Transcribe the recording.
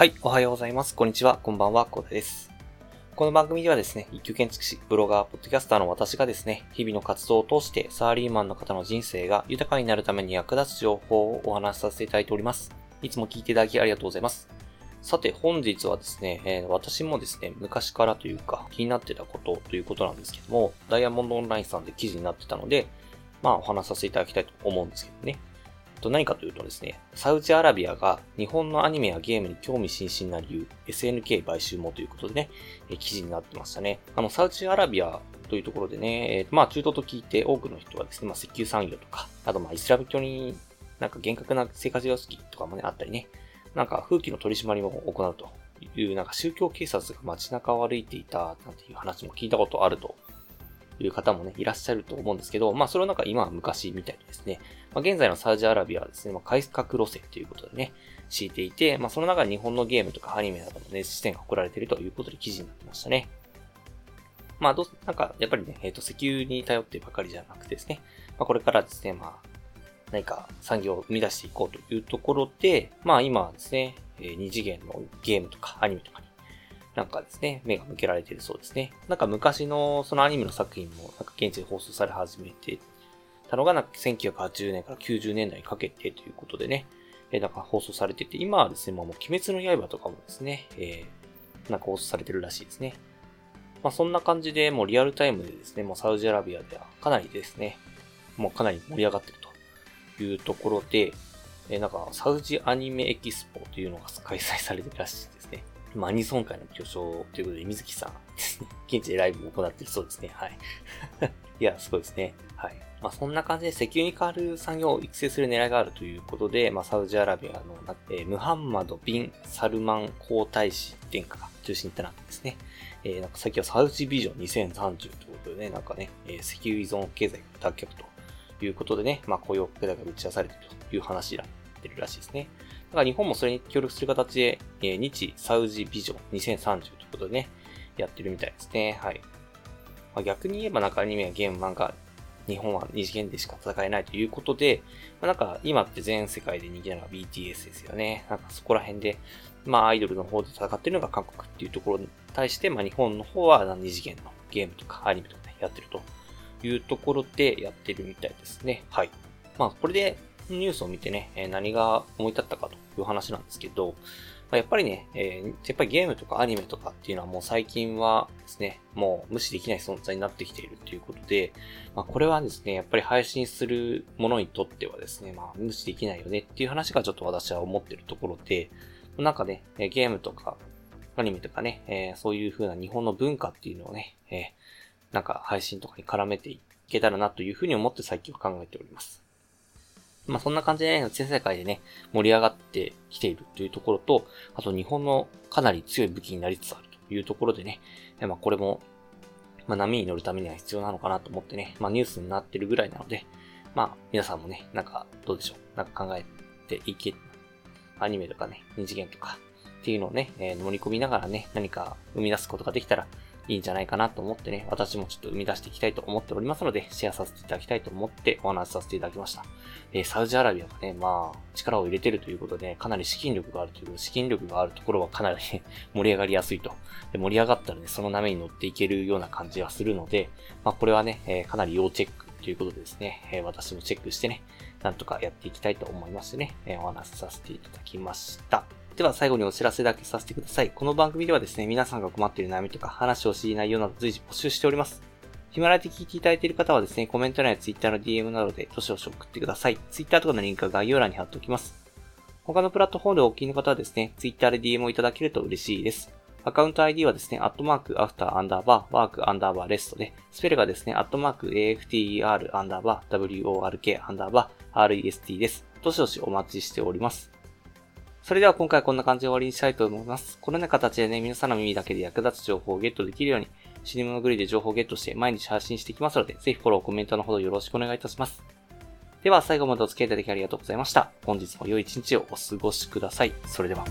はい、おはようございます。こんにちは、こんばんは、コーダです。この番組ではですね、一級建築士、ブロガー、ポッドキャスターの私がですね、日々の活動を通してサラリーマンの方の人生が豊かになるために役立つ情報をお話しさせていただいております。いつも聞いていただきありがとうございます。さて、本日はですね、えー、私もですね、昔からというか気になってたことということなんですけども、ダイヤモンドオンラインさんで記事になってたので、まあお話しさせていただきたいと思うんですけどね。と何かというとですね、サウジアラビアが日本のアニメやゲームに興味津々な理由、SNK 買収もということでね、え記事になってましたね。あの、サウジアラビアというところでね、えー、まあ中東と聞いて多くの人はですね、まあ石油産業とか、あとまあイスラム教になんか厳格な生活様式とかもね、あったりね、なんか風紀の取り締まりも行うという、なんか宗教警察が街中を歩いていたなんていう話も聞いたことあるとという方もね、いらっしゃると思うんですけど、まあそれはなんか今は昔みたいにですね、まあ現在のサウジアラビアはですね、まあ改革路線ということでね、敷いていて、まあその中で日本のゲームとかアニメなどのね、視点が送られているということで記事になってましたね。まあどう、なんかやっぱりね、えっ、ー、と石油に頼ってばかりじゃなくてですね、まあこれからですね、まあ何か産業を生み出していこうというところで、まあ今はですね、二次元のゲームとかアニメとかになんかですね、目が向けられてるそうですね。なんか昔のそのアニメの作品も、なんか現地で放送され始めてたのが、なんか1980年から90年代にかけてということでね、えー、なんか放送されてて、今はですね、もう鬼滅の刃とかもですね、えー、なんか放送されてるらしいですね。まあそんな感じで、もうリアルタイムでですね、もうサウジアラビアではかなりですね、もうかなり盛り上がってるというところで、えー、なんかサウジアニメエキスポというのが開催されてるらしいですね。ま、ニソン界の巨匠ということで、水木さんですね。現地でライブを行ってるそうですね。はい。いや、すごいですね。はい。まあ、そんな感じで石油に代わる産業を育成する狙いがあるということで、まあ、サウジアラビアの、えー、ムハンマド・ビン・サルマン皇太子殿下が中心となってですね、えー、なんか先はサウジビジョン2030ということでね、なんかね、えー、石油依存経済脱却ということでね、まあ、雇用拡大が打ち出されているという話になってるらしいですね。だから日本もそれに協力する形で、えー、日サウジビジョン2030ということでね、やってるみたいですね。はい。まあ、逆に言えばなんかアニメやゲーム、漫画、日本は二次元でしか戦えないということで、まあ、なんか今って全世界で人気なのが BTS ですよね。なんかそこら辺で、まあアイドルの方で戦ってるのが韓国っていうところに対して、まあ日本の方は二次元のゲームとかアニメとかね、やってるというところでやってるみたいですね。はい。まあこれでニュースを見てね、え何が思い立ったかという話なんですけど、まやっぱりね、え、やっぱりゲームとかアニメとかっていうのはもう最近はですね、もう無視できない存在になってきているということで、まあ、これはですね、やっぱり配信するものにとってはですね、まあ無視できないよねっていう話がちょっと私は思ってるところで、なんかね、ゲームとかアニメとかね、え、そういう風な日本の文化っていうのをね、え、なんか配信とかに絡めていけたらなというふうに思って最近は考えております。まあそんな感じでね、全世界でね、盛り上がってきているというところと、あと日本のかなり強い武器になりつつあるというところでね、まあこれも、まあ波に乗るためには必要なのかなと思ってね、まあニュースになってるぐらいなので、まあ皆さんもね、なんかどうでしょう、なんか考えていけ、アニメとかね、二次元とかっていうのをね、えー、乗り込みながらね、何か生み出すことができたらいいんじゃないかなと思ってね、私もちょっと生み出していきたいと思っておりますので、シェアさせていただきたいと思ってお話しさせていただきました。えー、サウジアラビアがね、まあ、力を入れてるということで、かなり資金力があるという、資金力があるところはかなり、ね、盛り上がりやすいと。で盛り上がったらね、その波に乗っていけるような感じはするので、まあ、これはね、えー、かなり要チェックということでですね、えー、私もチェックしてね、なんとかやっていきたいと思いましてね、えお話しさせていただきました。では最後にお知らせだけさせてください。この番組ではですね、皆さんが困っている悩みとか話を知り内容など随時募集しております。ヒマラヤで聞いていただいている方はですね、コメント欄や Twitter の DM などでどしどし送ってください。Twitter とかのリンクは概要欄に貼っておきます。他のプラットフォームでお聞きの方はですね、Twitter で DM をいただけると嬉しいです。アカウント ID はですね、アットマーク、アフター、アンダーバー、ワーク、アンダーバー、レストで、スペルがですね、アットマーク、AFTER、アンダーバー、WORK、アンダーバー、REST です。どしどしお待ちしております。それでは今回はこんな感じで終わりにしたいと思います。このような形でね、皆さんの耳だけで役立つ情報をゲットできるように、死に物狂いで情報をゲットして毎日発信していきますので、ぜひフォロー、コメントのほどよろしくお願いいたします。では最後までお付き合いいただきありがとうございました。本日も良い一日をお過ごしください。それでは。